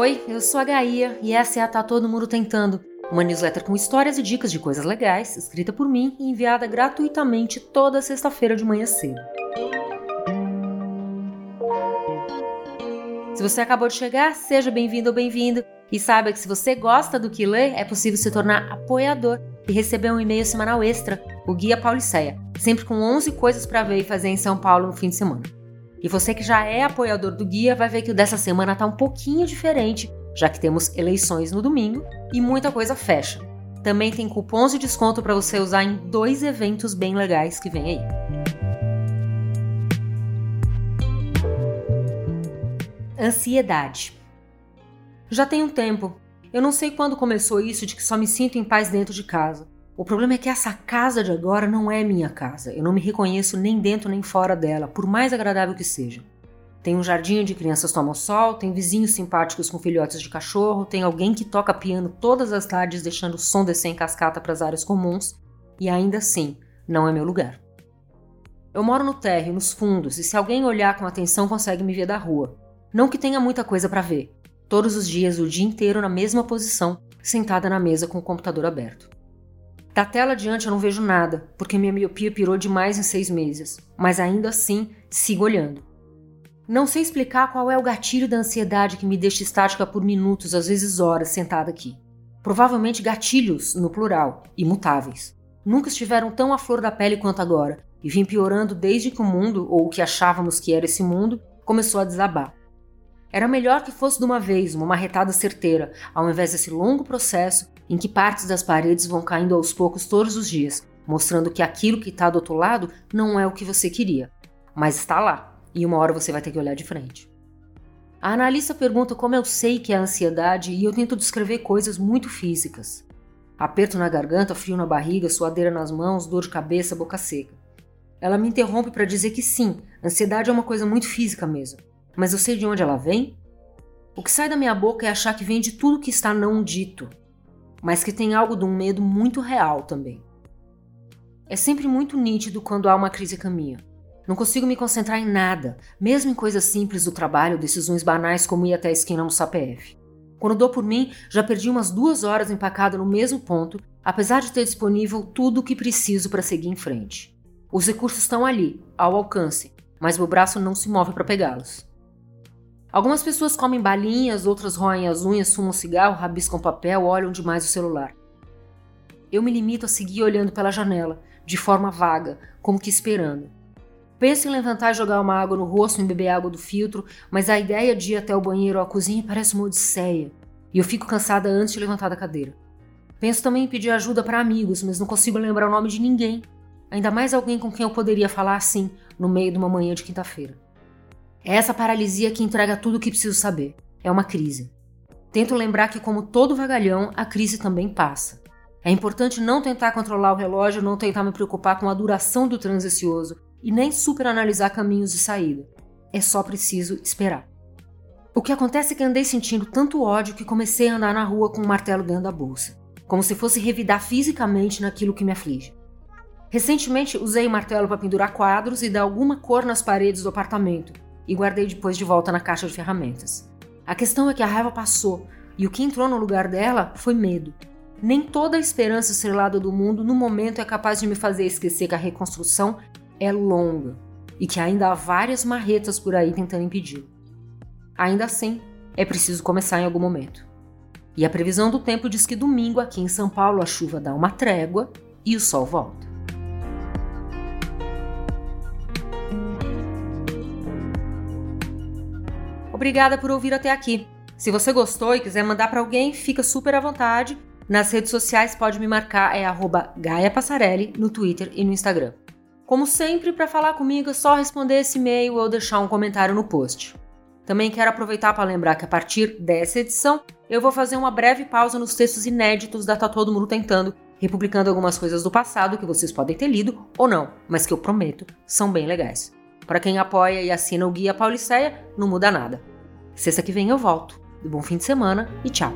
Oi, eu sou a Gaia e essa é a Tá Todo Mundo Tentando, uma newsletter com histórias e dicas de coisas legais, escrita por mim e enviada gratuitamente toda sexta-feira de manhã cedo. Se você acabou de chegar, seja bem-vindo ou bem-vindo e saiba que se você gosta do que lê, é possível se tornar apoiador e receber um e-mail semanal extra, o Guia Pauliceia, sempre com 11 coisas para ver e fazer em São Paulo no fim de semana. E você que já é apoiador do guia vai ver que o dessa semana tá um pouquinho diferente, já que temos eleições no domingo e muita coisa fecha. Também tem cupons de desconto para você usar em dois eventos bem legais que vem aí. Ansiedade. Já tem um tempo. Eu não sei quando começou isso de que só me sinto em paz dentro de casa. O problema é que essa casa de agora não é minha casa. Eu não me reconheço nem dentro nem fora dela, por mais agradável que seja. Tem um jardim onde crianças tomam sol, tem vizinhos simpáticos com filhotes de cachorro, tem alguém que toca piano todas as tardes deixando o som descer em cascata para as áreas comuns, e ainda assim, não é meu lugar. Eu moro no térreo, nos fundos, e se alguém olhar com atenção consegue me ver da rua. Não que tenha muita coisa para ver. Todos os dias, o dia inteiro na mesma posição, sentada na mesa com o computador aberto. Da tela adiante eu não vejo nada, porque minha miopia pirou demais em seis meses, mas ainda assim sigo olhando. Não sei explicar qual é o gatilho da ansiedade que me deixa estática por minutos, às vezes horas, sentada aqui. Provavelmente gatilhos, no plural, imutáveis. Nunca estiveram tão à flor da pele quanto agora, e vim piorando desde que o mundo, ou o que achávamos que era esse mundo, começou a desabar. Era melhor que fosse de uma vez, uma marretada certeira, ao invés desse longo processo em que partes das paredes vão caindo aos poucos todos os dias, mostrando que aquilo que está do outro lado não é o que você queria, mas está lá, e uma hora você vai ter que olhar de frente. A analista pergunta como eu sei que é ansiedade e eu tento descrever coisas muito físicas. Aperto na garganta, frio na barriga, suadeira nas mãos, dor de cabeça, boca seca. Ela me interrompe para dizer que sim, ansiedade é uma coisa muito física mesmo. Mas eu sei de onde ela vem? O que sai da minha boca é achar que vem de tudo que está não dito, mas que tem algo de um medo muito real também. É sempre muito nítido quando há uma crise a caminho. Não consigo me concentrar em nada, mesmo em coisas simples do trabalho, decisões banais como ir até a esquina no CPF. Quando dou por mim, já perdi umas duas horas empacada no mesmo ponto, apesar de ter disponível tudo o que preciso para seguir em frente. Os recursos estão ali, ao alcance, mas meu braço não se move para pegá-los. Algumas pessoas comem balinhas, outras roem as unhas, fumam cigarro, rabiscam papel, olham demais o celular. Eu me limito a seguir olhando pela janela, de forma vaga, como que esperando. Penso em levantar e jogar uma água no rosto e beber água do filtro, mas a ideia de ir até o banheiro ou a cozinha parece uma odisseia, e eu fico cansada antes de levantar da cadeira. Penso também em pedir ajuda para amigos, mas não consigo lembrar o nome de ninguém, ainda mais alguém com quem eu poderia falar assim, no meio de uma manhã de quinta-feira. É essa paralisia que entrega tudo o que preciso saber. É uma crise. Tento lembrar que, como todo vagalhão, a crise também passa. É importante não tentar controlar o relógio, não tentar me preocupar com a duração do transincioso e nem superanalisar caminhos de saída. É só preciso esperar. O que acontece é que andei sentindo tanto ódio que comecei a andar na rua com um martelo dentro da bolsa, como se fosse revidar fisicamente naquilo que me aflige. Recentemente usei o martelo para pendurar quadros e dar alguma cor nas paredes do apartamento, e guardei depois de volta na caixa de ferramentas. A questão é que a raiva passou e o que entrou no lugar dela foi medo. Nem toda a esperança estrelada do mundo no momento é capaz de me fazer esquecer que a reconstrução é longa e que ainda há várias marretas por aí tentando impedir. Ainda assim, é preciso começar em algum momento. E a previsão do tempo diz que domingo aqui em São Paulo a chuva dá uma trégua e o sol volta. Obrigada por ouvir até aqui. Se você gostou e quiser mandar para alguém, fica super à vontade. Nas redes sociais pode me marcar, é Gaia Passarelli no Twitter e no Instagram. Como sempre, para falar comigo é só responder esse e-mail ou deixar um comentário no post. Também quero aproveitar para lembrar que a partir dessa edição eu vou fazer uma breve pausa nos textos inéditos da Tá Todo Mundo Tentando, republicando algumas coisas do passado que vocês podem ter lido ou não, mas que eu prometo são bem legais. Para quem apoia e assina o Guia Pauliceia, não muda nada. Sexta que vem eu volto. Bom fim de semana e tchau!